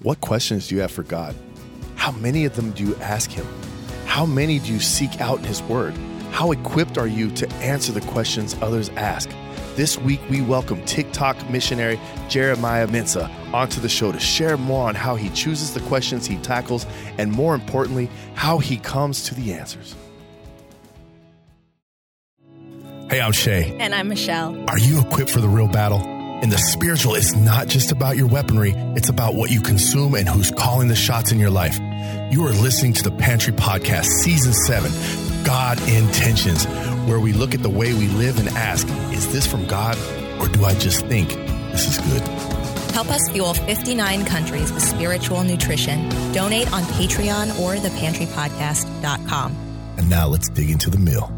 What questions do you have for God? How many of them do you ask Him? How many do you seek out in His Word? How equipped are you to answer the questions others ask? This week, we welcome TikTok missionary Jeremiah Mensah onto the show to share more on how he chooses the questions he tackles and, more importantly, how he comes to the answers. Hey, I'm Shay. And I'm Michelle. Are you equipped for the real battle? In the spiritual, it's not just about your weaponry, it's about what you consume and who's calling the shots in your life. You are listening to the Pantry Podcast, Season 7 God Intentions, where we look at the way we live and ask, is this from God or do I just think this is good? Help us fuel 59 countries with spiritual nutrition. Donate on Patreon or thepantrypodcast.com. And now let's dig into the meal.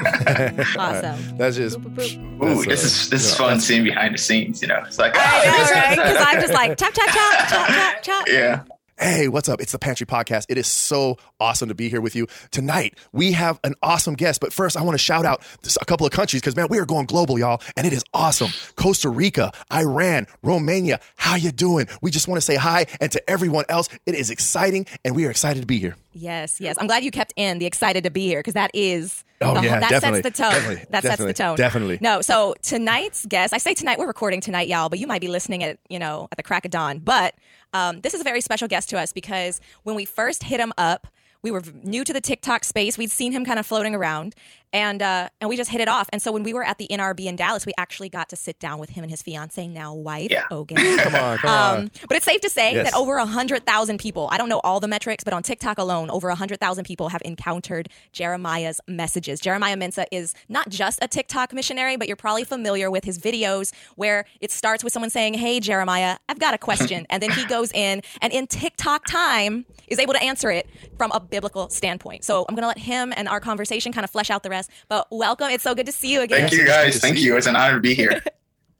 awesome. That's just. Ooh, That's, this uh, is this is yeah, fun seeing behind the scenes. You know, it's like I know, ah, right? Because I'm just like, chop, chop, chop, chop, chop, chop. yeah. Hey, what's up? It's the Pantry Podcast. It is so awesome to be here with you. Tonight, we have an awesome guest. But first, I want to shout out a couple of countries because, man, we are going global, y'all. And it is awesome. Costa Rica, Iran, Romania. How you doing? We just want to say hi. And to everyone else, it is exciting. And we are excited to be here. Yes, yes. I'm glad you kept in the excited to be here because that is. Oh, the, yeah, that definitely, sets the tone. definitely, that sets the tone. definitely. No, so tonight's guest, I say tonight, we're recording tonight, y'all, but you might be listening at, you know, at the crack of dawn. But um, this is a very special guest to us because when we first hit him up, we were new to the TikTok space. We'd seen him kind of floating around, and uh, and we just hit it off. And so when we were at the NRB in Dallas, we actually got to sit down with him and his fiance, now wife, Yeah. Ogan. Come on, come on. Um, but it's safe to say Yes. that over 100,000 people, I don't know all the metrics, but on TikTok alone, over 100,000 people have encountered Jeremiah's messages. Jeremiah Mensah is not just a TikTok missionary, but you're probably familiar with his videos where it starts with someone saying, Hey, Jeremiah, I've got a question. and then he goes in and in TikTok time is able to answer it from a biblical standpoint. So I'm going to let him and our conversation kind of flesh out the rest. But welcome. It's so good to see you again. Thank you guys. Thank you. you. It's an honor to be here.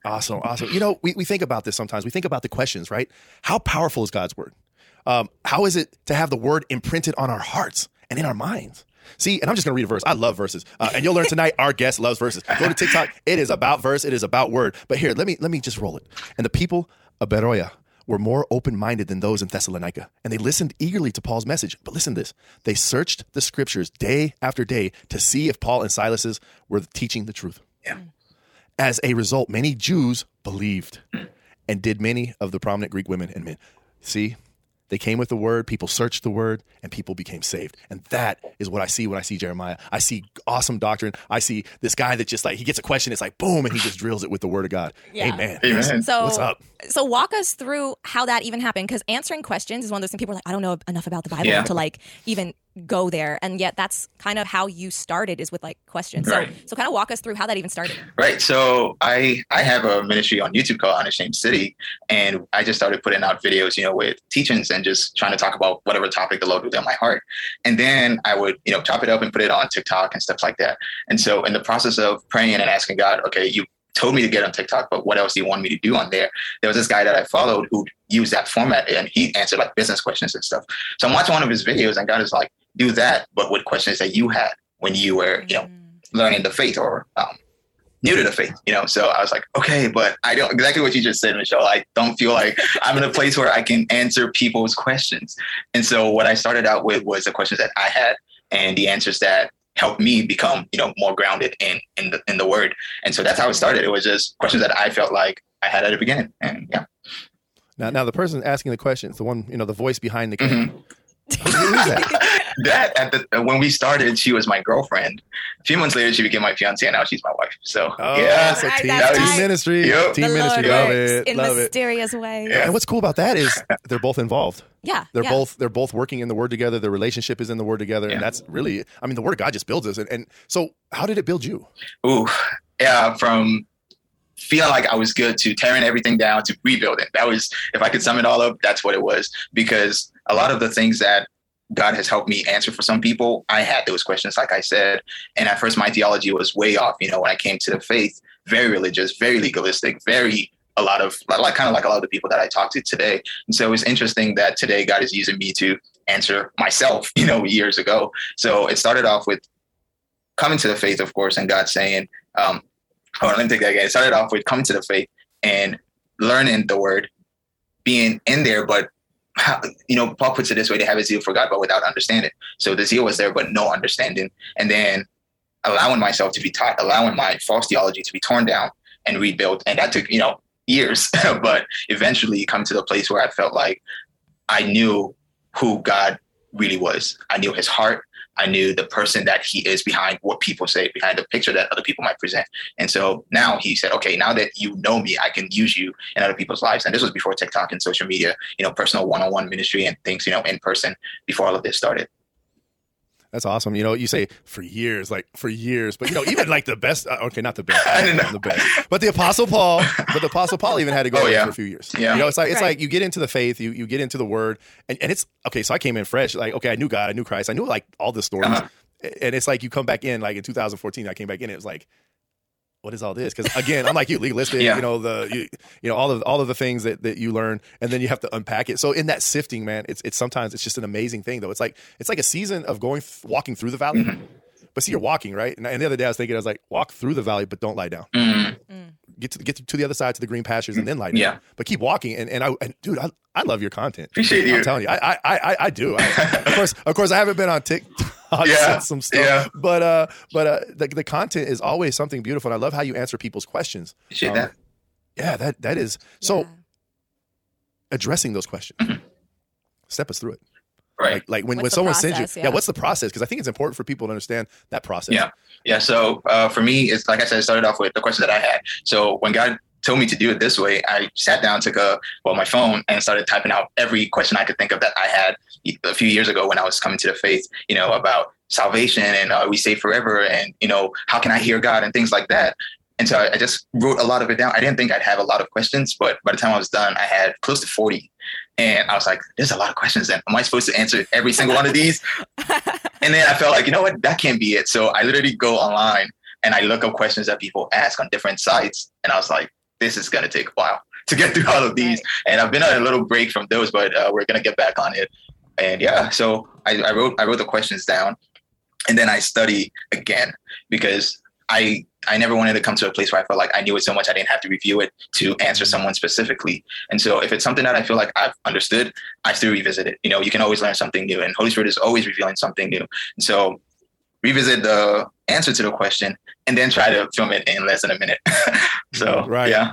Awesome, awesome. You know, we, we think about this sometimes. We think about the questions, right? How powerful is God's word? Um, how is it to have the word imprinted on our hearts and in our minds? See, and I'm just going to read a verse. I love verses, uh, and you'll learn tonight. Our guest loves verses. Go to TikTok. It is about verse. It is about word. But here, let me let me just roll it. And the people of Berea were more open-minded than those in Thessalonica, and they listened eagerly to Paul's message. But listen to this: they searched the scriptures day after day to see if Paul and Silas's were teaching the truth. Yeah. As a result, many Jews believed, and did many of the prominent Greek women and men. See, they came with the word, people searched the word, and people became saved. And that is what I see when I see Jeremiah. I see awesome doctrine. I see this guy that just like, he gets a question, it's like, boom, and he just drills it with the word of God. Yeah. Amen. Amen. So, What's up? so walk us through how that even happened because answering questions is one of those things people are like, I don't know enough about the Bible Yeah. to like even go there, and yet that's kind of how you started is with like questions. So, Right. so kind of walk us through how that even started. Right. So I I have a ministry on YouTube called Unashamed City, and I just started putting out videos, you know, with teachings and just trying to talk about whatever topic the Lord was on my heart. And then I would, you know, chop it up and put it on TikTok and stuff like that. And so in the process of praying and asking God, okay, you told me to get on TikTok, but what else do you want me to do on there? There was this guy that I followed who used that format and he answered like business questions and stuff. So I'm watching one of his videos and God is like, do that, but with questions that you had when you were, you know, learning the faith or um, new to the faith, you know. So I was like, okay, but I don't exactly what you just said, Michelle. I don't feel like I'm in a place where I can answer people's questions. And so what I started out with was the questions that I had and the answers that helped me become, you know, more grounded in in the in the word. And so that's how it started. It was just questions that I felt like I had at the beginning. And yeah. Now, now the person asking the questions, the one, you know, the voice behind the camera. Who is that? that at the when we started, she was my girlfriend. A few months later, she became my fiance, and now she's my wife. So Oh, yeah, so Right, team, that's team ministry. Yep. Team the ministry. Lord Love it. in Love it. mysterious ways. Yeah. And what's cool about that is they're both involved. Yeah, They're yeah. both they're both working in the word together. Their relationship is in the word together, and that's really I mean the word of God just builds us. And, and so how did it build you? Ooh, yeah, from feeling like I was good to tearing everything down to rebuilding. That was, if I could sum it all up, that's what it was. Because a lot of the things that God has helped me answer for some people, I had those questions, like I said. And at first, my theology was way off. You know, when I came to the faith, very religious, very legalistic, very a lot of like kind of like a lot of the people that I talked to today. And so it's interesting that today God is using me to answer myself, you know, years ago. So it started off with coming to the faith, of course, and God saying, um, Oh, let me take that again. It started off with coming to the faith and learning the word, being in there, but you know, Paul puts it this way: they have a zeal for God, but without understanding. So the zeal was there, but no understanding. And then allowing myself to be taught, allowing my false theology to be torn down and rebuilt. And that took, you know, years, but eventually come to the place where I felt like I knew who God really was. I knew his heart. I knew the person that he is behind what people say, behind the picture that other people might present. And so now he said, okay, now that you know me, I can use you in other people's lives. And this was before TikTok and social media, you know, personal one on one ministry and things, you know, in person before all of this started. That's awesome. You know, you say for years, like for years, but you know, even like the best. Uh, okay, not the best, I didn't know the best, but the Apostle Paul. But the Apostle Paul even had to go Oh, yeah. for a few years. Yeah. you know, it's like it's Right. like you get into the faith, you you get into the Word, and, and it's okay. So I came in fresh, like okay, I knew God, I knew Christ, I knew like all the stories, Uh-huh. and it's like you come back in, like in 2014, I came back in, it was like. What is all this? Because again, I'm like you, legalistic. Yeah. You know the, you, you know all of all of the things that, that you learn, and then you have to unpack it. So in that sifting, man, it's it's sometimes it's just an amazing thing though. It's like it's like a season of going th- walking through the valley. Mm-hmm. But see, you're walking right, and, and the other day I was thinking, I was like, walk through the valley, but don't lie down. Mhm. Get to get to the other side to the green pastures, and then lie down. Yeah. But keep walking, and and I and dude, I, I love your content. Appreciate you. I'm telling you, I I I, I do. I, of course, of course, I haven't been on TikTok Yeah, since some stuff, yeah. but uh, but uh, the, the content is always something beautiful, and I love how you answer people's questions. Appreciate Um, that. Yeah, that that is so. Yeah. Addressing those questions, Mm-hmm. step us through it. Right. Like like when, What's when the someone sends you, yeah. Yeah. what's the process? Because I think it's important for people to understand that process. Yeah. Yeah. So uh, for me, it's like I said, it started off with the question that I had. So when God told me to do it this way, I sat down, took a well my phone, and started typing out every question I could think of that I had a few years ago when I was coming to the faith. You know about salvation and are we saved forever, and you know how can I hear God and things like that. And so I I just wrote a lot of it down. I didn't think I'd have a lot of questions, but by the time I was done, I had close to 40. And I was like, there's a lot of questions. And am I supposed to answer every single one of these? And then I felt like, you know what, that can't be it. So I literally go online and I look up questions that people ask on different sites. And I was like, this is going to take a while to get through all of these. And I've been on a little break from those, but uh, we're going to get back on it. And yeah, so I, I wrote I wrote the questions down, and then I study again because I I never wanted to come to a place where I felt like I knew it so much I didn't have to review it to answer someone specifically. And so if it's something that I feel like I've understood, I still revisit it. You know, you can always learn something new, and Holy Spirit is always revealing something new. And so revisit the answer to the question and then try to film it in less than a minute. so Right. yeah.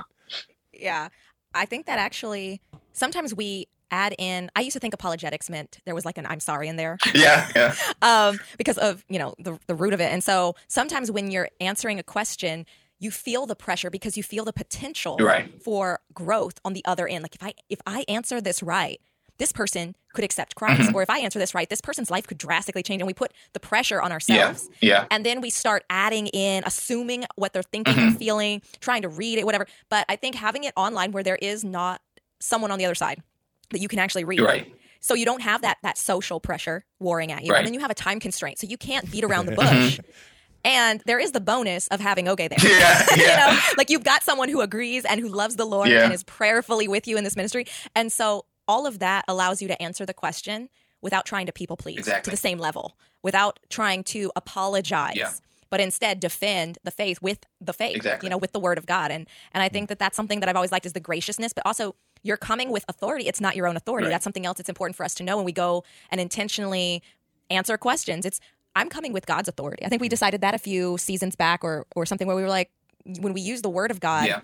Yeah. I think that actually sometimes we add in I used to think apologetics meant there was like an I'm sorry in there. Yeah. Yeah. um, because of you know the the root of it. And so sometimes when you're answering a question, you feel the pressure because you feel the potential Right. for growth on the other end. Like if I if I answer this right, this person could accept Christ, or if I answer this right, this person's life could drastically change. And we put the pressure on ourselves. Yeah. And then we start adding in, assuming what they're thinking Mm-hmm. or feeling, trying to read it, whatever. But I think having it online where there is not someone on the other side that you can actually read. Right. So you don't have that that social pressure warring at you, Right. and then you have a time constraint, so you can't beat around the bush. and there is the bonus of having Oge there. Yeah. you know, like you've got someone who agrees and who loves the Lord Yeah. and is prayerfully with you in this ministry, and so all of that allows you to answer the question without trying to people please to the same level, without trying to apologize. Yeah. But instead, defend the faith with the faith, Exactly. you know, with the word of God, and and I think mm-hmm. that that's something that I've always liked is the graciousness, but also you're coming with authority. It's not your own authority. Right. That's something else It's important for us to know when we go and intentionally answer questions. It's I'm coming with God's authority. I think we mm-hmm. decided that a few seasons back, or or something where we were like, when we use the word of God Yeah.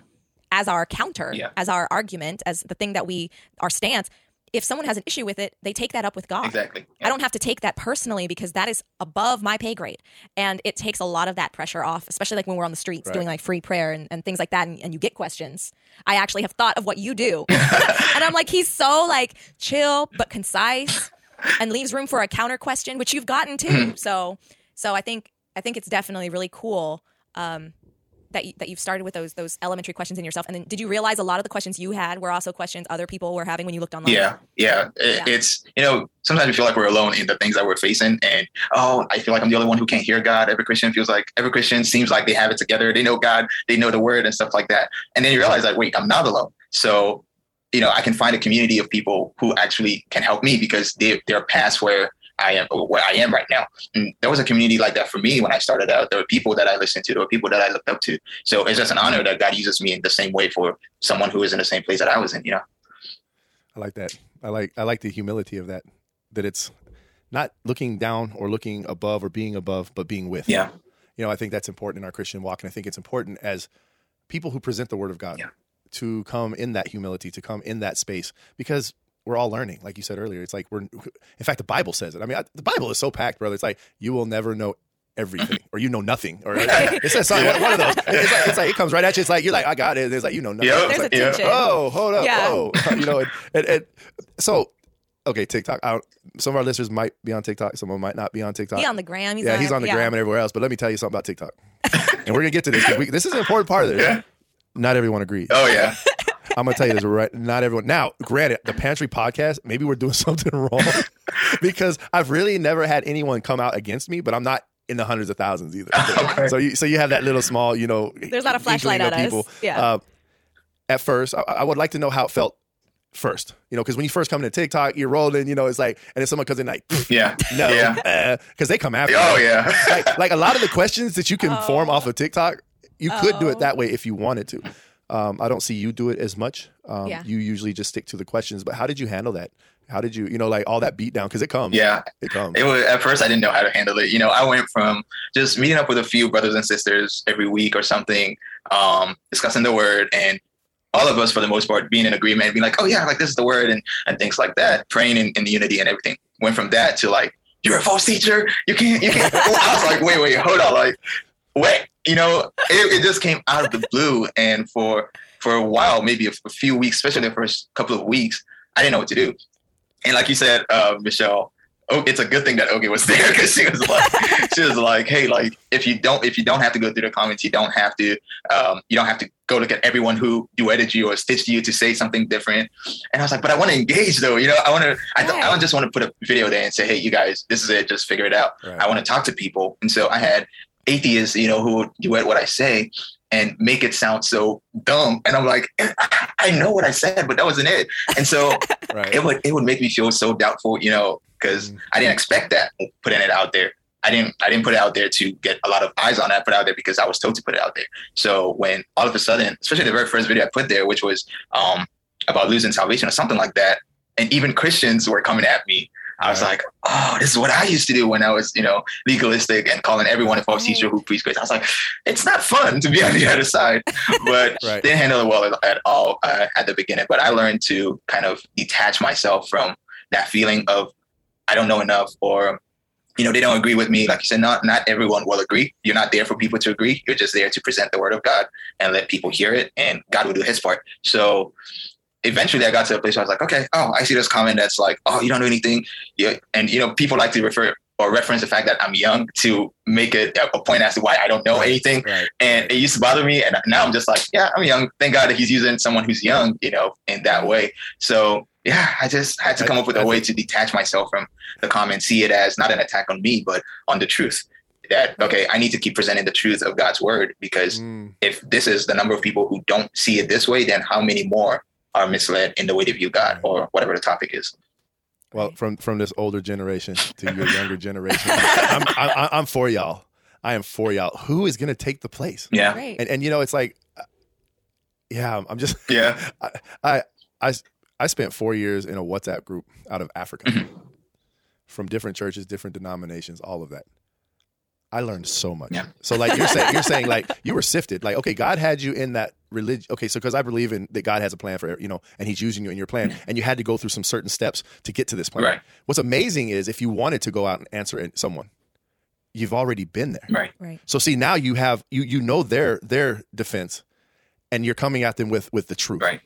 As our counter, Yeah. as our argument, as the thing that we our stance. If someone has an issue with it, they take that up with God. Exactly. I don't have to take that personally because that is above my pay grade. And it takes a lot of that pressure off, especially like when we're on the streets Right. doing like free prayer and, and things like that, and, and you get questions. I actually have thought of what you do. and I'm like, he's so like chill but concise and leaves room for a counter question, which you've gotten too. so so I think I think it's definitely really cool. Um, that, you, that you've started with those those elementary questions in yourself, and then did you realize a lot of the questions you had were also questions other people were having when you looked online? Yeah, yeah. It, Yeah. It's you know sometimes we feel like we're alone in the things that we're facing, and oh, I feel like I'm the only one who can't hear God. Every Christian feels like every Christian seems like they have it together. They know God, they know the Word and stuff like that. And then you realize like, wait, I'm not alone. So you know, I can find a community of people who actually can help me because they they're past where I am where I am right now. And there was a community like that for me when I started out. There were people that I listened to, there were people that I looked up to. So it's just an honor that God uses me in the same way for someone who is in the same place that I was in, you know. I like that. I like I like the humility of that. That it's not looking down or looking above or being above, but being with. Yeah. You know, I think that's important in our Christian walk, and I think it's important as people who present the Word of God Yeah. to come in that humility, to come in that space, because we're all learning. Like you said earlier, it's like we're. In fact, the Bible says it. I mean, I, the Bible is so packed, brother. It's like you will never know everything, or you know nothing, or it says something. One of those. It's like, it's like it comes right at you. It's like you're like, I got it. And it's like you know nothing. Yeah. It's There's like, a Yeah. tension. oh, hold up, Yeah. oh, you know, and, and, and so okay, TikTok. I don't, some of our listeners might be on TikTok, some of them might not be on TikTok. He on the gram. He's yeah, on, he's on the gram and everywhere else. But let me tell you something about TikTok, and we're gonna get to this. we, this is an important part of this. Yeah. Not everyone agrees. Oh yeah. I'm gonna tell you this right. Not everyone. Now, granted, the Pantry Podcast, maybe we're doing something wrong because I've really never had anyone come out against me, but I'm not in the hundreds of thousands either. Okay. So you, so you have that little small, you know, There's not a flashlight inkling at of us. Yeah. Uh, at first, I, I would like to know how it felt first. You know, because when you first come to TikTok, you're rolling. You know, it's like, and then someone comes in like, Yeah. no, Yeah. because they come after. Oh you. yeah. like, like a lot of the questions that you can Oh. form off of TikTok, you could do Oh. it that way if you wanted to. Um, I don't see you do it as much. Um, Yeah. You usually just stick to the questions. But how did you handle that? How did you, you know, like all that beat down because it comes. Yeah. it comes. It was at first I didn't know how to handle it. You know, I went from just meeting up with a few brothers and sisters every week or something, um, discussing the word, and all of us for the most part being in agreement, being like, "Oh yeah, like this is the word," and and things like that, praying in, in unity and everything. Went from that to like, "You're a false teacher. You can't. You can't." I was like, "Wait, wait, hold on, like, wait." You know, it, it just came out of the blue, and for for a while, maybe a, a few weeks, especially the first couple of weeks, I didn't know what to do. And like you said, uh, Michelle, oh, it's a good thing that Ogie was there because she was like, she was like, hey, like if you don't, if you don't have to go through the comments, you don't have to, um, you don't have to go look at everyone who duetted you or stitched you to say something different. And I was like, but I want to engage though, you know, I want to, I, don't- I don't just want to put a video there and say, hey, you guys, this is it, just figure it out. Right. I want to talk to people. And so I had atheists, you know, who would duet what I say and make it sound so dumb. And I'm like, I know what I said, but that wasn't it. And so right. it would it would make me feel so doubtful, you know, because Mm. I didn't expect that putting it out there. I didn't I didn't put it out there to get a lot of eyes on it. I put it out there because I was told to put it out there. So when all of a sudden, especially the very first video I put there, which was um, about losing salvation or something like that, and even Christians were coming at me. I was Right. like, oh, this is what I used to do when I was, you know, legalistic and calling everyone a false Right. teacher who preached grace. I was like, it's not fun to be on the other side, but Right. didn't handle it well at, at all uh, at the beginning. But I learned to kind of detach myself from that feeling of I don't know enough or you know they don't agree with me. Like you said, not not everyone will agree. You're not there for people to agree. You're just there to present the word of God and let people hear it, and God will do His part. So eventually, I got to a place where I was like, okay, oh, I see this comment that's like, oh, you don't do anything. Yeah, and you know people like to refer or reference the fact that I'm young to make it a point as to why I don't know anything. Right. And it used to bother me. And now I'm just like, yeah, I'm young. Thank God that he's using someone who's young, you know, in that way. So yeah, I just had to come up with a way to detach myself from the comment, see it as not an attack on me, but on the truth. That okay, I need to keep presenting the truth of God's word because Mm, if this is the number of people who don't see it this way, then how many more are misled in the way they view God or whatever the topic is? well, from from this older generation to your younger generation, I'm, I, I'm for y'all. I am for y'all. Who is going to take the place? Yeah, Right. And and you know, it's like, uh, yeah, I'm just yeah, I I I spent four years in a WhatsApp group out of Africa, Mhm. from different churches, different denominations, all of that. I learned so much. Yeah. So like you're saying, you're saying like you were sifted. Like okay, God had you in that religion. Okay, so because I believe in that God has a plan for you know, and He's using you in your plan, and you had to go through some certain steps to get to this plan. Right. What's amazing is if you wanted to go out and answer someone, you've already been there. right, right. So see now you have you you know their their defense, and you're coming at them with with the truth. right.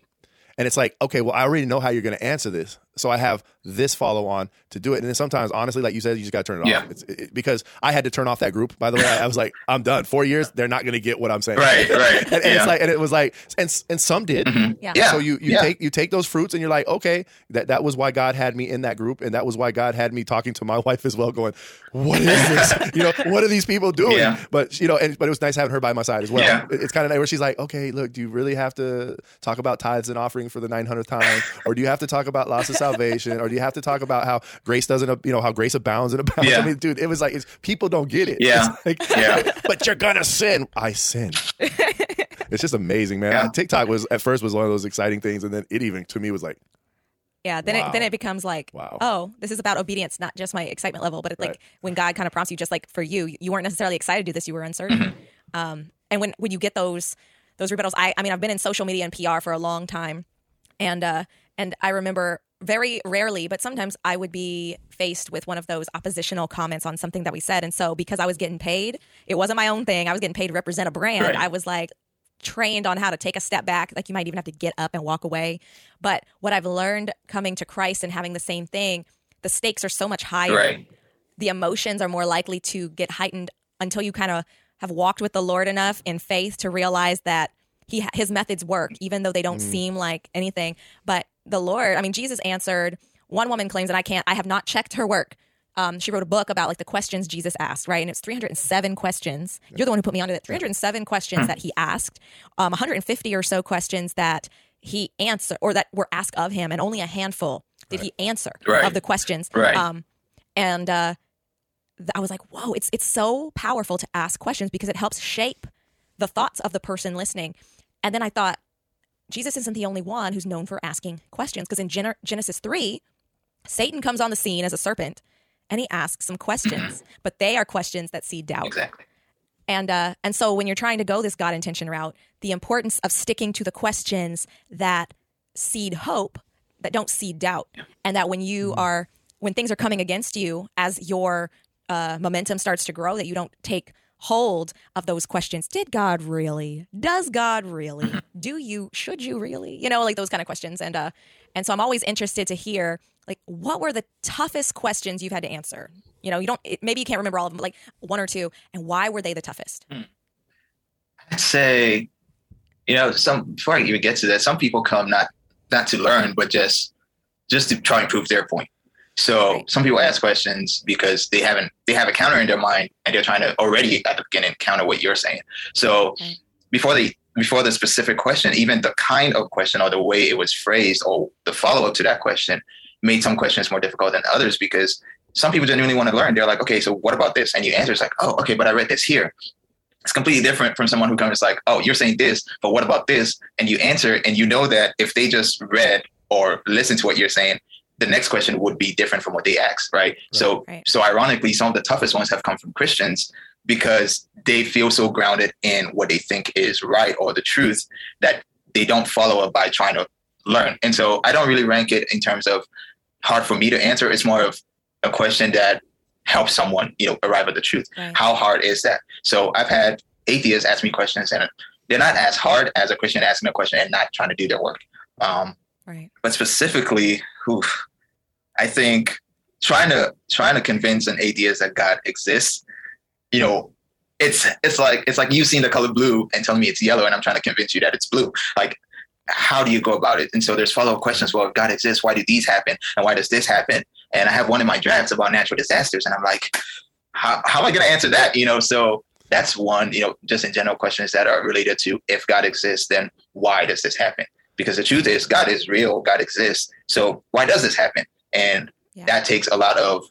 And it's like, okay, well, I already know how you're going to answer this. So I have this follow on to do it. And then sometimes, honestly, like you said, you just got to turn it Yeah. off. It's, it, it- because I had to turn off that group. By the way, I, I was like, I'm done. Four years, they're not going to get what I'm saying. Right, right. and, and Yeah. it's like, and it was like, and and some did. Mhm. Yeah. Yeah. So you you yeah. take you take those fruits and you're like, okay, that that was why God had me in that group, and that was why God had me talking to my wife as well, going, what is this? you know, what are these people doing? Yeah. But you know, and but it was nice having her by my side as well. Yeah. It- It's kind of nice where she's like, okay, look, do you really have to talk about tithes and offering for the 900th time, or do you have to talk about loss of salvation, or do you have to talk about how grace doesn't, you know, how grace abounds and abounds? Yeah. I mean, dude, it was like it's, people don't get it. Yeah. It's like, Yeah. but you're gonna sin. I sin. it's just amazing, man. Yeah. TikTok was at first was one of those exciting things, and then it even to me was like, Yeah, then Wow. it then it becomes like, Wow. oh, this is about obedience, not just my excitement level, but it's Right. like when God kind of prompts you, just like for you, you weren't necessarily excited to do this, you were uncertain. Mm-hmm. Um, and when when you get those those rebuttals, I I mean, I've been in social media and PR for a long time, and uh, and I remember very rarely, but sometimes I would be faced with one of those oppositional comments on something that we said, and so because I was getting paid, it wasn't my own thing. I was getting paid to represent a brand. Right. I was like trained on how to take a step back. Like you might even have to get up and walk away. But what I've learned coming to Christ and having the same thing, the stakes are so much higher. Right. The emotions are more likely to get heightened until you kind of have walked with the Lord enough in faith to realize that he his methods work, even though they don't mm-hmm. seem like anything. But the Lord, I mean, Jesus answered. One woman claims, that I can't. I have not checked her work. Um, she wrote a book about like the questions Jesus asked, right? And it's 307 questions. You're the one who put me onto that. 307 questions that he asked, um, 150 or so questions that he answered or that were asked of him, and only a handful did he answer Right. of the questions. Right. Um, and uh, I was like, whoa, it's it's so powerful to ask questions because it helps shape the thoughts of the person listening. And then I thought, Jesus isn't the only one who's known for asking questions because in Gen- Genesis 3, Satan comes on the scene as a serpent and he asks some questions, but they are questions that seed doubt. Exactly. And uh, and so when you're trying to go this God intention route, the importance of sticking to the questions that seed hope, that don't seed doubt, and that when you are when things are coming against you, as your uh, momentum starts to grow, that you don't take hold of those questions. Did God really? Does God really? Do you? Should you really? You know, like those kind of questions. And uh, and so I'm always interested to hear like what were the toughest questions you've had to answer. You know, you don't it, maybe you can't remember all of them, but like one or two, and why were they the toughest? I'd say, you know, some before I even get to that, some people come not not to learn, but just just to try and prove their point. So Right. some people ask questions because they haven't they have a counter in their mind and they're trying to already at the beginning counter what you're saying. So Right. before they before the specific question, even the kind of question or the way it was phrased or the follow up to that question made some questions more difficult than others because some people genuinely want to learn. They're like, okay, so what about this? And you answer it's like, oh, okay, but I read this here. It's completely different from someone who comes like, oh, you're saying this, but what about this? And you answer, and you know that if they just read or listen to what you're saying, the next question would be different from what they asked, right? So, Right. so ironically, some of the toughest ones have come from Christians because they feel so grounded in what they think is right or the truth that they don't follow up by trying to learn. And so, I don't really rank it in terms of hard for me to answer. It's more of a question that helps someone, you know, arrive at the truth. Right. How hard is that? So I've had atheists ask me questions, and they're not as hard as a Christian asking a question and not trying to do their work. Um, Right. but specifically, oof, I think trying to trying to convince an atheist that God exists, you know, it's it's like it's like you seeing the color blue and telling me it's yellow, and I'm trying to convince you that it's blue. Like, how do you go about it? And so there's follow up questions. Well, if God exists, why do these happen, and why does this happen? And I have one in my drafts about natural disasters, and I'm like, how, how am I going to answer that? You know, so that's one, you know, just in general questions that are related to if God exists, then why does this happen? Because the truth is, God is real, God exists. So why does this happen? And Yeah. that takes a lot of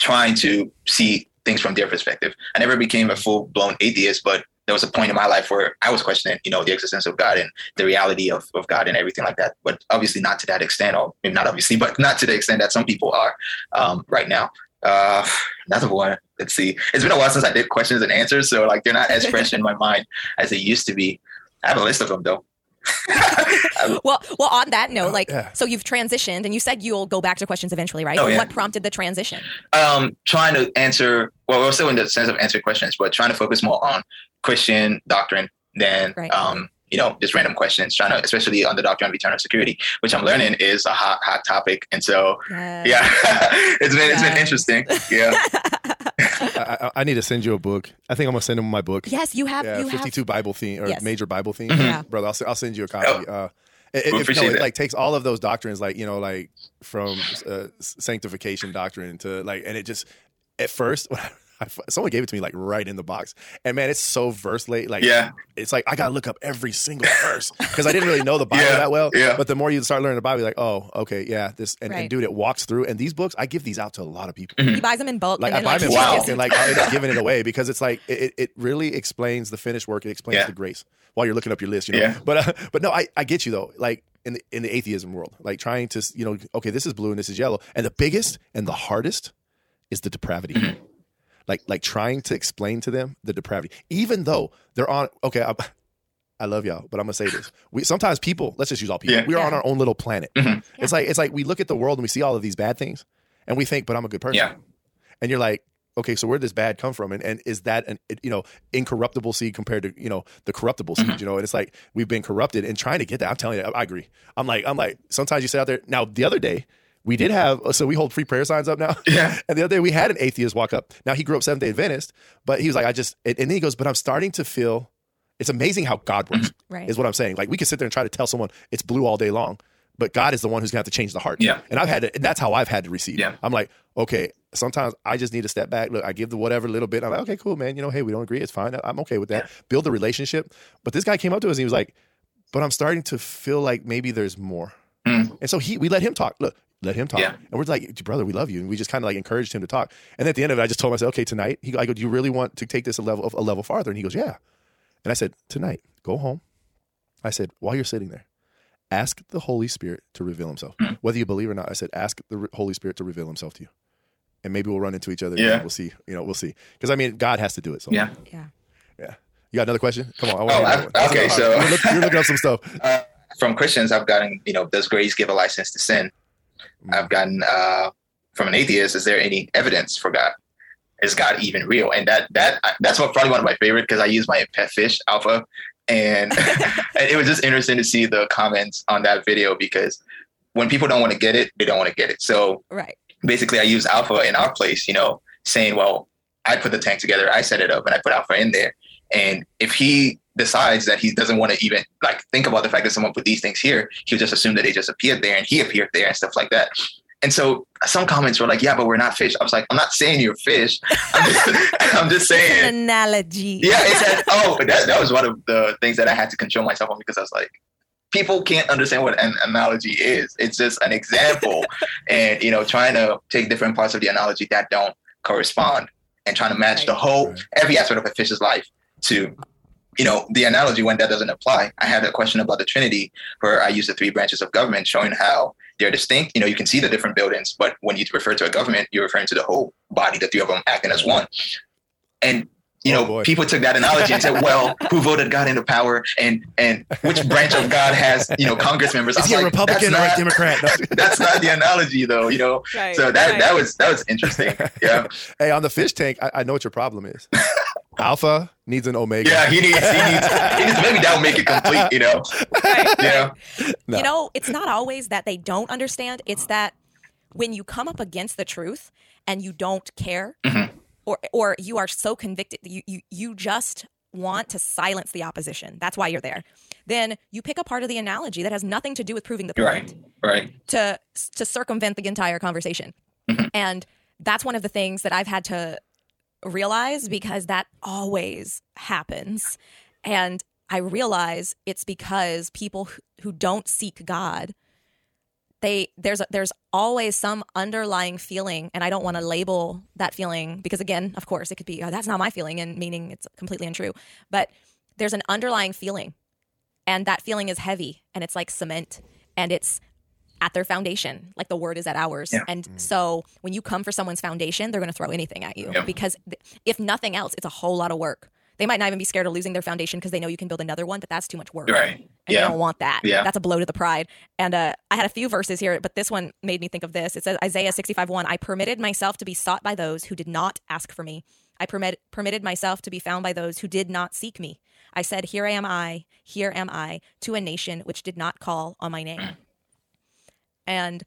trying to see things from their perspective. I never became a full blown atheist, but there was a point in my life where I was questioning, you know, the existence of God and the reality of, of God and everything like that. But obviously not to that extent, or maybe not obviously, but not to the extent that some people are um, right now. Uh, another one. Let's see. It's been a while since I did questions and answers, so like they're not as fresh in my mind as they used to be. I have a list of them though. Well, well. On that note, like, yeah. so you've transitioned, and you said you'll go back to questions eventually, right? Oh, yeah. What prompted the transition? um, trying to answer. Well, we're still in the sense of answering questions, but trying to focus more on Christian doctrine than Right. um, you know, just random questions. Trying to, especially on the doctrine of eternal security, which I'm learning is a hot, hot topic, and so Yeah. yeah, it's been it's been interesting. Yeah, I, I, I need to send you a book. I think I'm gonna send him my book. Yes, you have. yeah, you 52 Bible theme or Yes. major Bible theme. Yeah. Brother, I'll, s- I'll send you a copy. Uh, it, it- We appreciate no, it like takes all of those doctrines, like you know, like from uh, sanctification doctrine to like, and it just at first I, someone gave it to me like right in the box, and man, it's so verse late. Like, Yeah. it's like I gotta look up every single verse because I didn't really know the Bible Yeah, that well. yeah. But the more you start learning the Bible, you're like, oh, okay, yeah, this and, and dude, it walks through. And these books, I give these out to a lot of people. Mm-hmm. He buys them in bulk. Like I buy then, them in Wow. bulk and like I end up giving it away because it's like it, it- it really explains the finished work. It explains Yeah. the grace while you're looking up your list. You know, Yeah. but uh, but no, I, I get you though. Like in the in the atheism world, like trying to you know, okay, this is blue and this is yellow, and the biggest and the hardest is the depravity. Mm-hmm. Like like trying to explain to them the depravity, even though they're on. Okay, I, I love y'all, but I'm gonna say this: we sometimes people. Let's just use all people. Yeah. We are on our own little planet. Mhm. It's like it's like we look at the world and we see all of these bad things, and we think, but I'm a good person Yeah. and you're like okay so where did this bad come from and, and is that an you know incorruptible seed compared to you know the corruptible seed Mm-hmm. you know and it's like we've been corrupted and trying to get that i'm telling you i, I agree i'm like i'm like sometimes you sit out there now the other day we did have so we hold free prayer signs up now. Yeah. and the other day we had an atheist walk up. Now he grew up seventh day adventist but he was like i just and then he goes but i'm starting to feel it's amazing how god works Right. is what i'm saying. Like we can sit there and try to tell someone it's blue all day long but god is the one who's going to have to change the heart. Yeah. and i've had to and that's how i've had to receive Yeah. i'm like okay sometimes i just need to step back look i give the whatever little bit. I'm like okay cool man. You know hey we don't agree. It's fine. I'm okay with that. Build the relationship. But this guy came up to us and he was like but i'm starting to feel like maybe there's more Mm. and so he we let him talk. Look let him talk. Yeah. and we're like brother we love you. And we just kind of like encouraged him to talk. And at the end of it i just told him i said okay tonight? He i go do you really want to take this a level a level farther? And he goes yeah. And i said tonight go home. I said while you're sitting there ask the holy spirit to reveal himself. Mm. whether you believe or not i said ask the Re- holy spirit to reveal himself to you. And maybe we'll run into each other Yeah. and we'll see you know we'll see. Because i mean god has to do it so. Yeah. yeah. yeah. You got another question? Come on I Oh, wanna I- one. okay, so- you're, look- you're looking up some stuff. Uh, from Christians, I've gotten, you know, does grace give a license to sin? Mm. I've gotten uh, from an atheist, is there any evidence for God? Is God even real? And that that that's what probably one of my favorite because I use my pet fish Alpha, and, and it was just interesting to see the comments on that video because when people don't want to get it, they don't want to get it. So Right. basically I use alpha in our place, you know, saying, well, I put the tank together, I set it up, and I put alpha in there. And if he decides that he doesn't want to even like think about the fact that someone put these things here, he'll just assume that they just appeared there and he appeared there and stuff like that. And so some comments were like, yeah, but we're not fish. I was like, I'm not saying you're fish. I'm just, I'm just An saying. analogy. Yeah, it said, oh, but that, that was one of the things that I had to control myself on because I was like, people can't understand what an analogy is. It's just an example. and, you know, trying to take different parts of the analogy that don't correspond and trying to match the whole, every aspect of a fish's life to, you know, the analogy when that doesn't apply. I had a question about the Trinity where I use the three branches of government showing how they're distinct. You know, you can see the different buildings, but when you refer to a government, you're referring to the whole body, the three of them acting as one. And you Oh, know, boy. people took that analogy and said, "Well, who voted God into power, and and which branch of God has you know Congress members?" Is was he a like, republican or that's a democrat No. That's not the analogy, though. You know, Right. so that right. that was that was interesting. Yeah, Hey, on the fish tank, I, I know what your problem is. Alpha needs an omega. yeah. He needs he needs, he needs maybe that will make it complete. You know, Right. yeah, No. You know, it's not always that they don't understand. It's that when you come up against the truth and you don't care, Mhm. or or you are so convicted, that you you you just want to silence the opposition. That's why you're there. Then you pick a part of the analogy that has nothing to do with proving the point right, right. to to circumvent the entire conversation. And that's one of the things that I've had to realize because that always happens. And I realize it's because people who, don't seek God they there's there's always some underlying feeling and I don't want to label that feeling because again, of course, it could be oh, that's not my feeling and meaning it's completely untrue. But there's an underlying feeling and that feeling is heavy and it's like cement and it's at their foundation. Like the word is at ours. Yeah. and so when you come for someone's foundation they're going to throw anything at you. Yeah. because th- if nothing else it's a whole lot of work. They might not even be scared of losing their foundation because they know you can build another one but that's too much work. Right. and Yeah. you don't want that. Yeah. that's a blow to the pride. And uh, i had a few verses here but this one made me think of this. It says isaiah 65 1 i permitted myself to be sought by those who did not ask for me. I permit, permitted myself to be found by those who did not seek me. I said here am i here am i to a nation which did not call on my name and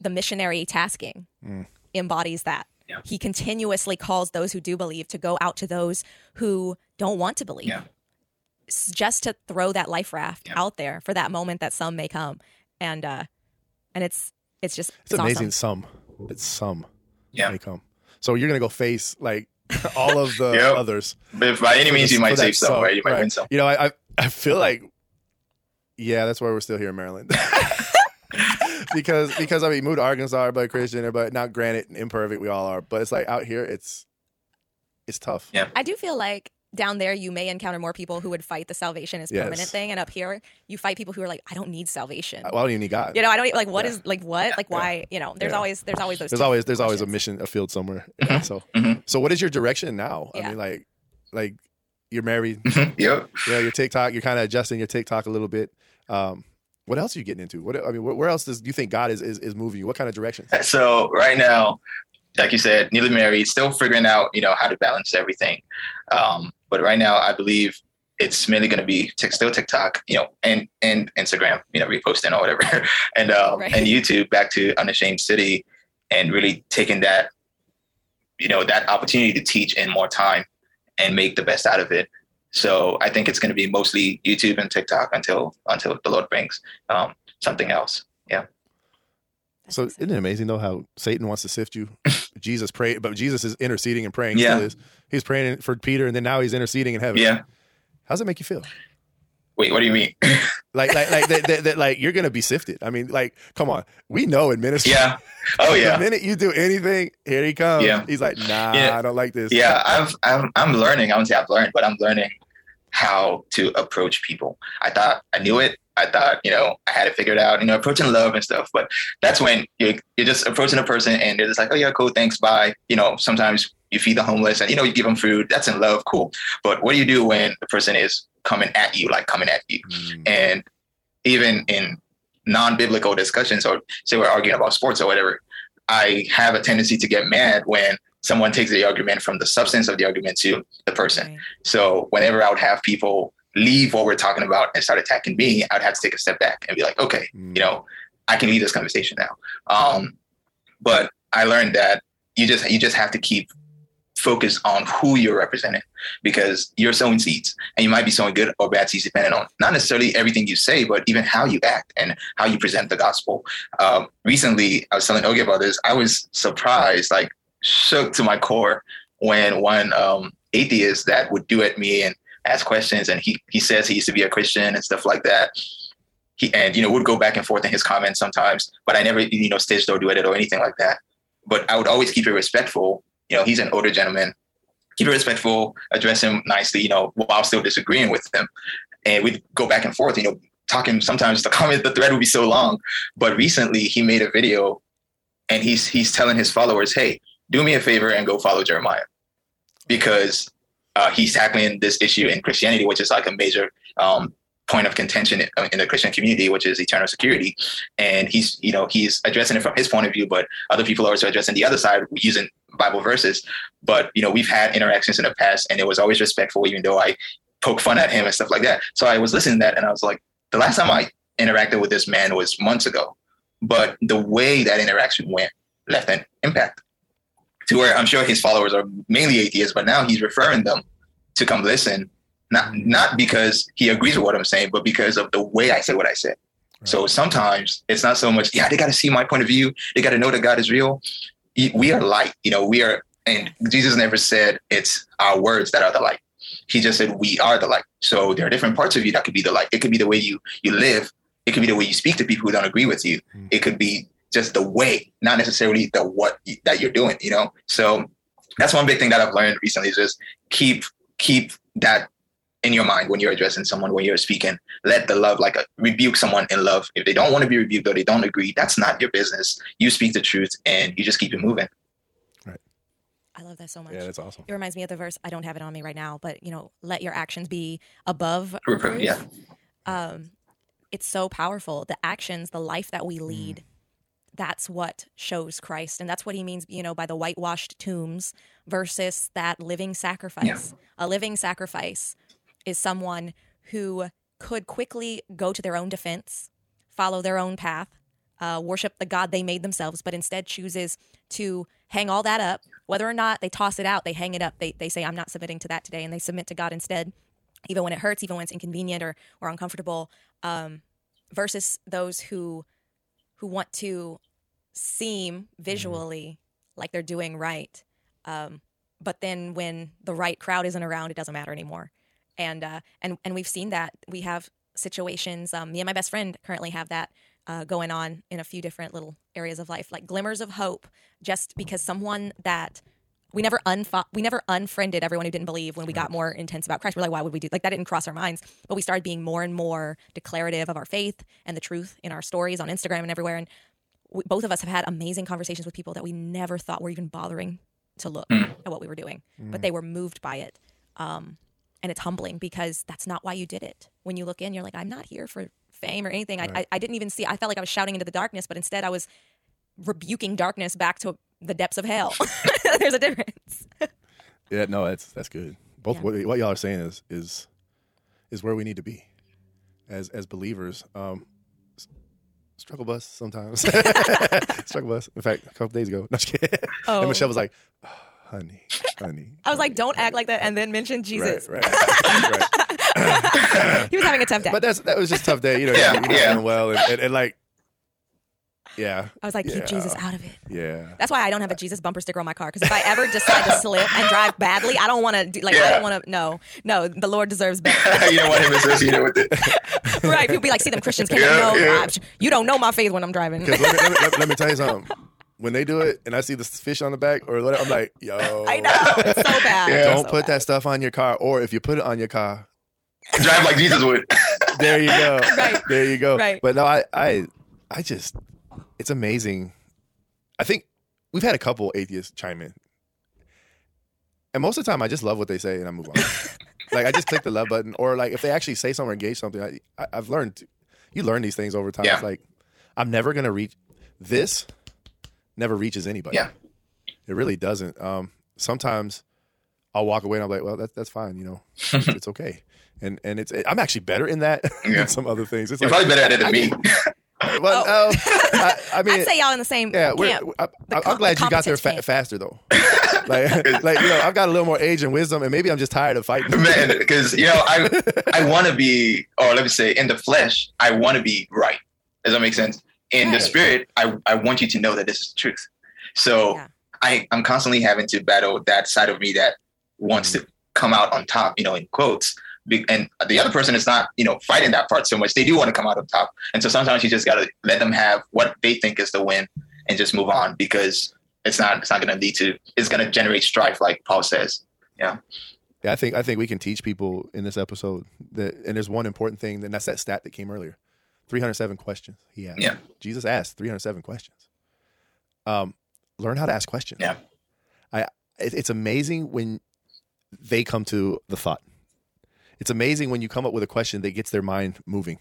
the missionary tasking Mm. embodies that Yeah. he continuously calls those who do believe to go out to those who don't want to believe Yeah. just to throw that life raft Yeah. out there for that moment that some may come and uh and it's it's just It's amazing. awesome. Some, it's some Yeah. may come. So you're gonna go face like all of the Yep. others. If by any means you might save some, sub, right? You might right. win some. You know, I I, I feel like yeah, that's why we're still here in Maryland. because because I mean, moved to Arkansas, everybody Christian, but not granted imperfect, we all are. But it's like out here, it's it's tough. Yeah. I do feel like down there you may encounter more people who would fight the salvation as Yes. permanent thing, and up here you fight people who are like, I don't need salvation. Well, I don't even need God. You know, I don't e, like what Yeah. is like what like why you know. There's Yeah. always there's always those. there's always there's always a mission, a field somewhere. Yeah, so Mhm. so what is your direction now? I Yeah. mean, like like you're married, yep. you know, your TikTok, you're kind of adjusting your TikTok a little bit. Um, what else are you getting into? What I mean, where, where else does you think God is, is is moving you? What kind of direction? So right now, like you said, newly married, still figuring out, you know, how to balance everything. Um, but right now, I believe it's mainly going to be tick, still TikTok, you know, and and Instagram, you know, reposting or whatever, and um, Right. and YouTube back to Unashamed City, and really taking that, you know, that opportunity to teach in more time and make the best out of it. So I think it's going to be mostly YouTube and TikTok until until the Lord brings um, something else. Yeah. So isn't it amazing though how Satan wants to sift you? Jesus prayed, but Jesus is interceding and praying. Yeah. He's praying for Peter, and then now he's interceding in heaven. Yeah. How's it make you feel? Wait, what do you mean? Like, like, like that, that, that, like you're gonna be sifted. I mean, like, come on, we know in yeah. Oh yeah. The minute you do anything, here he comes. Yeah. He's like, nah, Yeah. I don't like this. yeah i've I'm, I'm learning i wouldn't say i've learned but i'm learning how to approach people i thought i knew it i thought you know i had it figured out you know approaching love and stuff but that's when you're, you're just approaching a person and they're just like oh yeah cool thanks bye you know sometimes you feed the homeless and you know you give them food that's in love cool but what do you do when the person is coming at you like coming at you Mm. and even in non-biblical discussions or say we're arguing about sports or whatever i have a tendency to get mad when someone takes the argument from the substance of the argument to the person Right. so whenever i would have people leave what we're talking about and start attacking me i'd have to take a step back and be like okay Mm. you know i can leave this conversation now um, but i learned that you just you just have to keep focused on who you're representing because you're sowing seeds and you might be sowing good or bad seeds depending on not necessarily everything you say but even how you act and how you present the gospel. Um, recently i was telling ogie about this. I was surprised like shook to my core when one um, atheist that would duet me and ask questions and he he says he used to be a christian and stuff like that. He and you know would go back and forth in his comments sometimes but i never you know stitched or duetted or anything like that. But i would always keep it respectful you know he's an older gentleman. Keep it respectful address him nicely you know while still disagreeing with him. And we'd go back and forth you know talking sometimes the comment the thread would be so long. But recently he made a video and he's he's telling his followers hey do me a favor and go follow jeremiah. Because uh, he's tackling this issue in christianity which is like a major um, point of contention in, the christian community which is eternal security. And he's you know he's addressing it from his point of view but other people are also addressing the other side using bible verses. But you know we've had interactions in the past and it was always respectful even though i poke fun at him and stuff like that. So i was listening to that and i was like the last time i interacted with this man was months ago. But the way that interaction went left an impact to where i'm sure his followers are mainly atheists but now he's referring them to come listen not mm-hmm. not because he agrees with what i'm saying but because of the way i said what i said. So sometimes it's not so much, yeah, they got to see my point of view. They got to know that God is real. We are light, you know, we are, and Jesus never said it's our words that are the light. He just said we are the light. So there are different parts of you that could be the light. It could be the way you you live. It could be the way you speak to people who don't agree with you. Mm. It could be just the way, not necessarily the what that you're doing, you know? So that's one big thing that I've learned recently is just keep, keep that in your mind when you're addressing someone, when you're speaking let the love like uh, rebuke someone in love if they don't want to be rebuked or they don't agree that's not your business you speak the truth and you just keep it moving Right. I love that so much. Yeah, that's awesome. It reminds me of the verse. I don't have it on me right now, but you know, let your actions be above Reproof, reproof. yeah. Um, it's so powerful. The actions, the life that we lead, that's what shows Christ, and that's what he means. You know, by the whitewashed tombs versus that living sacrifice. A living sacrifice is someone who could quickly go to their own defense, follow their own path, uh, worship the God they made themselves, but instead chooses to hang all that up. Whether or not they toss it out, they hang it up. They, they say, I'm not submitting to that today. And they submit to God instead, even when it hurts, even when it's inconvenient or, or uncomfortable, um, versus those who, who want to seem visually like they're doing right. Um, but then when the right crowd isn't around, it doesn't matter anymore. And uh, and and we've seen that we have situations. Um, me and my best friend currently have that uh, going on in a few different little areas of life, like glimmers of hope. Just because someone that we never unfo- we never unfriended everyone who didn't believe when we got more intense about Christ. We're like, why would we do like that? Didn't cross our minds, but we started being more and more declarative of our faith and the truth in our stories on Instagram and everywhere. And we, both of us have had amazing conversations with people that we never thought were even bothering to look Mm. at what we were doing, Mm. but they were moved by it. Um, and it's humbling because that's not why you did it. When you look in, you're like, I'm not here for fame or anything. I, I, I didn't even see. I felt like I was shouting into the darkness, but instead I was rebuking darkness back to the depths of hell. There's a difference. Yeah, no, that's that's good. Both Yeah. what, what y'all are saying is is is where we need to be as as believers. Um, struggle bus sometimes. struggle bus. In fact, a couple days ago, no. Oh. and Michelle was like, "Oh, "Honey, honey." I was like, don't act like that, and then mention Jesus. Right, right, right. He was having a tough day. But that's that was just a tough day, you know. Yeah, you're not yeah. feeling well, and, and, and like, yeah, I was like, keep Jesus out of it. yeah. That's why I don't have a Jesus bumper sticker on my car. Because if I ever decide to slip and drive badly, I don't want to do like I don't want to. No, no, the Lord deserves better. you don't want him associated with it. right? People be like, see them Christians can't Yeah, know. yeah. You don't know my faith when I'm driving. Let, me- let, me- let, let me tell you something. When they do it, and I see the fish on the back or whatever, I'm like, yo, I know it's so bad. Yeah. Don't So put bad. that stuff on your car, or if you put it on your car, Drive like Jesus would. there you go. Right. There you go. Right. But no, I, I, I just, it's amazing. I think we've had a couple atheists chime in, and most of the time, I just love what they say and I move on. like I just click the love button, or like if they actually say something or engage something, I, I, I've learned. You learn these things over time. Yeah. It's like I'm never gonna reach this. Never reaches anybody. Yeah. It really doesn't. Um, sometimes I'll walk away and I'm like, well, that's that's fine. You know, it's, it's okay. And and it's I'm actually better in that Yeah. than some other things. It's You're like, probably better at it than me. well, Oh. no, I, I mean, I'd say y'all in the same yeah, we're, camp. I, The I'm glad you got there fa- faster though. like, like you know, I've got a little more age and wisdom, and maybe I'm just tired of fighting. Man, because you know, I I want to be, or let me say, in the flesh, I want to be right. Does that make sense? In the spirit, I I want you to know that this is the truth. So Yeah. I I'm constantly having to battle that side of me that wants to mm-hmm. come out on top, you know, in quotes. And the other person is not, you know, fighting that part so much. They do want to come out on top, and so sometimes you just got to let them have what they think is the win, and just move on because it's not it's not going to lead to it's going to generate strife, like Paul says. Yeah, I think I think we can teach people in this episode that, and there's one important thing, and that's that stat that came earlier: 307 questions he asked. Yeah. Jesus asked 307 questions. Um, learn how to ask questions. Yeah. I it, it's amazing when they come to the thought. It's amazing when you come up with a question that gets their mind moving,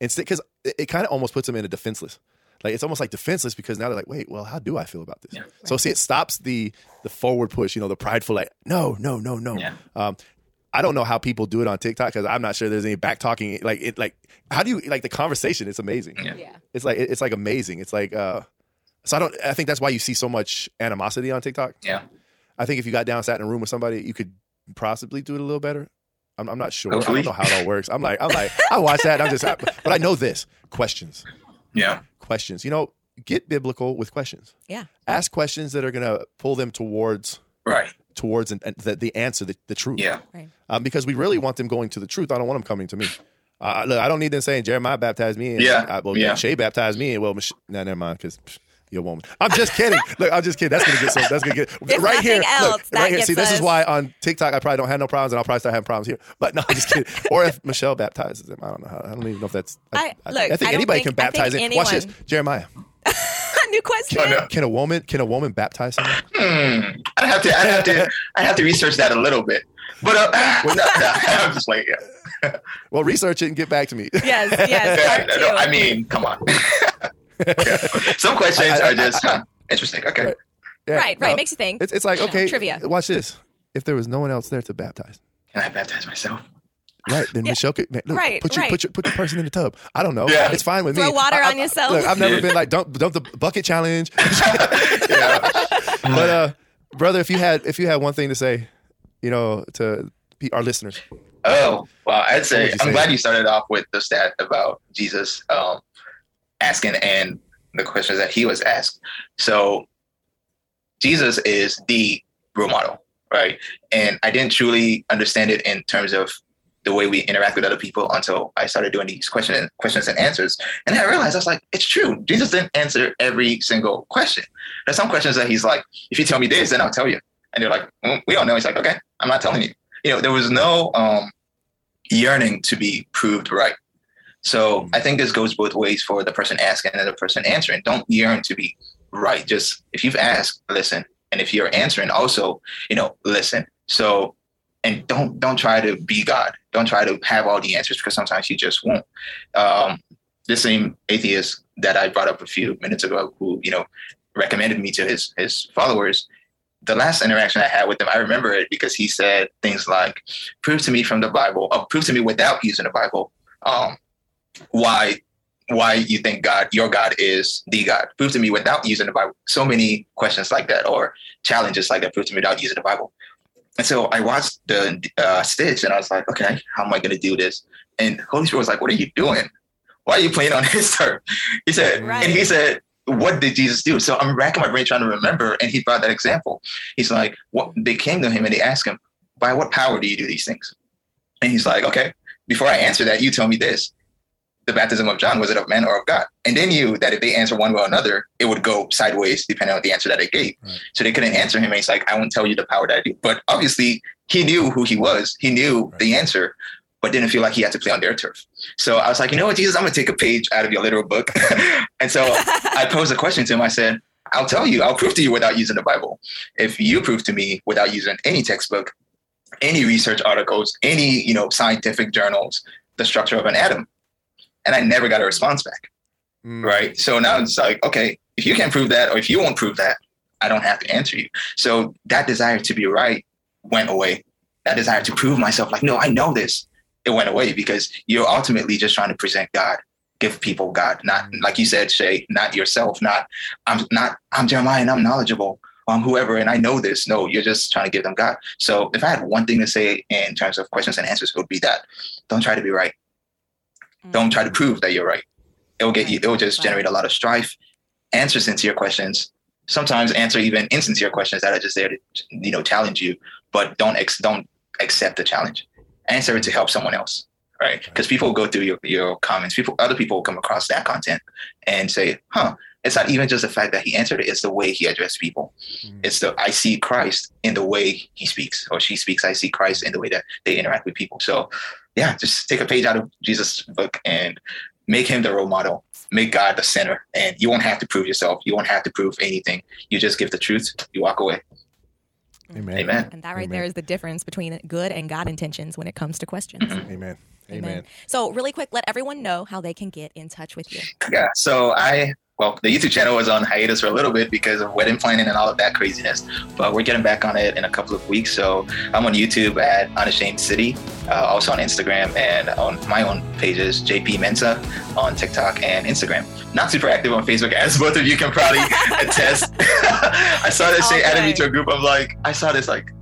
instead because it, it kind of almost puts them in a defenseless. Like it's almost like defenseless because now they're like, wait, well, how do I feel about this? Yeah. So see, it stops the the forward push. You know, the prideful like, no, no, no, no. Yeah. Um, I don't know how people do it on TikTok because I'm not sure there's any back talking. Like it, like how do you like the conversation? It's amazing. Yeah. Yeah. It's like it's like amazing. It's like uh, so I don't. I think that's why you see so much animosity on TikTok. Yeah. I think if you got down, sat in a room with somebody, you could possibly do it a little better. I'm, I'm not sure. Hopefully. I don't know how it all works. I'm like, I'm like, I watch that. And I'm just, but I know this questions, Yeah. questions. You know, get biblical with questions. Yeah. Ask questions that are gonna pull them towards Right. Towards an, the, the answer, the, the truth. Yeah. Um, because we really want them going to the truth. I don't want them coming to me. Uh, look, I don't need them saying Jeremiah baptized me. And, Yeah. uh, well, Yeah. Shay baptized me. And well, Mich- no, never mind. Because you're a woman. I'm just kidding. look, I'm just kidding. That's gonna get some. That's gonna get If right here. nothing look, right here. gets See, this is why on TikTok I probably don't have no problems, and I'll probably start having problems here. But no, I'm just kidding. or if Michelle baptizes him, I don't know. How, I don't even know if that's. I- look, I think I don't anybody think- can I think baptize him. Watch this, Jeremiah. New question. Oh, no. Can a woman? Can a woman baptize him? Hmm. I have to. I have to. I have to research that a little bit. But uh, no, no, I'm just like, yeah. Well, research it and get back to me. Yes, yes. Yeah, no. I mean, come on. Yeah. Some questions I- I- are just huh, interesting. Okay. Right. Yeah, right, right. no. Makes you think. It's, it's like okay, trivia. Watch this. If there was no one else there to baptize, Can I baptize myself? Right? Then Yeah. Michelle could man, look, Right, put your right. put your put the person in the tub. I don't know. Yeah. It's fine with me. Throw water I- I- on yourself. Look, I've never been like dump dump the bucket challenge. Yeah. but uh, brother, if you had if you had one thing to say, you know, to pe- our listeners, Oh, well, I'd say I'm say? glad you started off with the stat about Jesus um, asking and the questions that he was asked. So, Jesus is the role model, right? And I didn't truly understand it in terms of the way we interact with other people until I started doing these questions questions and answers. And I realized I was like, it's true. Jesus didn't answer every single question. There's some questions that he's like, if you tell me this, then I'll tell you. And they're like, well, we don't know. He's like, okay, I'm not telling you. You know, there was no um, yearning to be proved right. So I think this goes both ways for the person asking and the person answering. Don't yearn to be right. Just if you've asked, listen. And if you're answering, also, you know, listen. So and don't don't try to be God. Don't try to have all the answers because sometimes you just won't. Um, the same atheist that I brought up a few minutes ago, who you know recommended me to his his followers, the last interaction I had with him, I remember it because he said things like, "Prove to me from the Bible, or prove to me without using the Bible, um, why why you think God, your God is the God. Prove to me without using the Bible. So many questions like that, or challenges like that. Prove to me without using the Bible. And so I watched the uh, Stitch and I was like, okay, how am I going to do this? And Holy Spirit was like, what are you doing? Why are you playing on his turf? He said, right. and he said, what did Jesus do? So I'm racking my brain trying to remember. And he brought that example. He's like, what they came to him and they asked him, by what power do you do these things? And he's like, okay, before I answer that, you tell me this the baptism of John, was it of man or of God? And they knew that if they answer one way or another, it would go sideways depending on the answer that they gave. Right. So they couldn't answer him. And he's like, I won't tell you the power that I do. But obviously, he knew who he was, he knew right. the answer, but didn't feel like he had to play on their turf. So I was like, you know what, Jesus, I'm going to take a page out of your literal book. and so I posed a question to him. I said, I'll tell you, I'll prove to you without using the Bible. If you prove to me without using any textbook, any research articles, any you know scientific journals, the structure of an atom, and I never got a response back. Mm. Right. So now it's like, okay, if you can't prove that, or if you won't prove that, I don't have to answer you. So that desire to be right went away. That desire to prove myself, like, no, I know this, it went away because you're ultimately just trying to present God, give people God, not mm. like you said, Shay, not yourself, not I'm not I'm Jeremiah and I'm knowledgeable. I'm whoever and I know this. No, you're just trying to give them God. So if I had one thing to say in terms of questions and answers, it would be that don't try to be right. Don't try to prove that you're right. It'll get you, it'll just generate a lot of strife. Answer sincere questions. Sometimes answer even insincere questions that are just there to, you know, challenge you, but don't ex- don't accept the challenge. Answer it to help someone else, right? Because people go through your, your comments. People, other people will come across that content and say, "Huh." It's not even just the fact that he answered it; it's the way he addressed people. Mm-hmm. It's the I see Christ in the way he speaks or she speaks. I see Christ in the way that they interact with people. So yeah, just take a page out of Jesus' book and make him the role model. Make God the center, and you won't have to prove yourself. You won't have to prove anything. You just give the truth. You walk away. Amen. Amen. And that right Amen. there is the difference between good and God intentions when it comes to questions. Mm-hmm. Amen. Amen. Amen. So, really quick, let everyone know how they can get in touch with you. Yeah. So, I well, the YouTube channel was on hiatus for a little bit because of wedding planning and all of that craziness. But we're getting back on it in a couple of weeks. So I'm on YouTube at Unashamed City, uh, also on Instagram and on my own pages, JP Mensah on TikTok and Instagram. Not super active on Facebook, as both of you can probably attest. I saw this shit added me to a group of like, I saw this like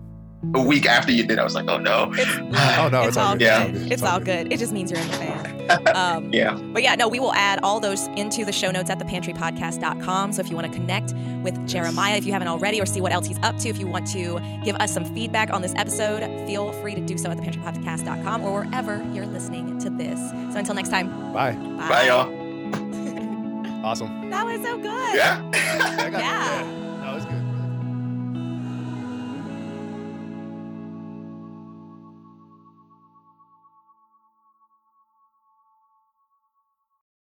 a week after you did, I was like, oh no. It's, oh no, it's, it's all, good. good. Yeah. It's, it's all good. good. It just means you're in the fan. Um, yeah. But yeah, no, we will add all those into the show notes at thepantrypodcast.com. So if you want to connect with Jeremiah, if you haven't already, or see what else he's up to, if you want to give us some feedback on this episode, feel free to do so at thepantrypodcast.com or wherever you're listening to this. So until next time. Bye. Bye, Bye y'all. awesome. That was so good. Yeah. I got